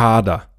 Kader.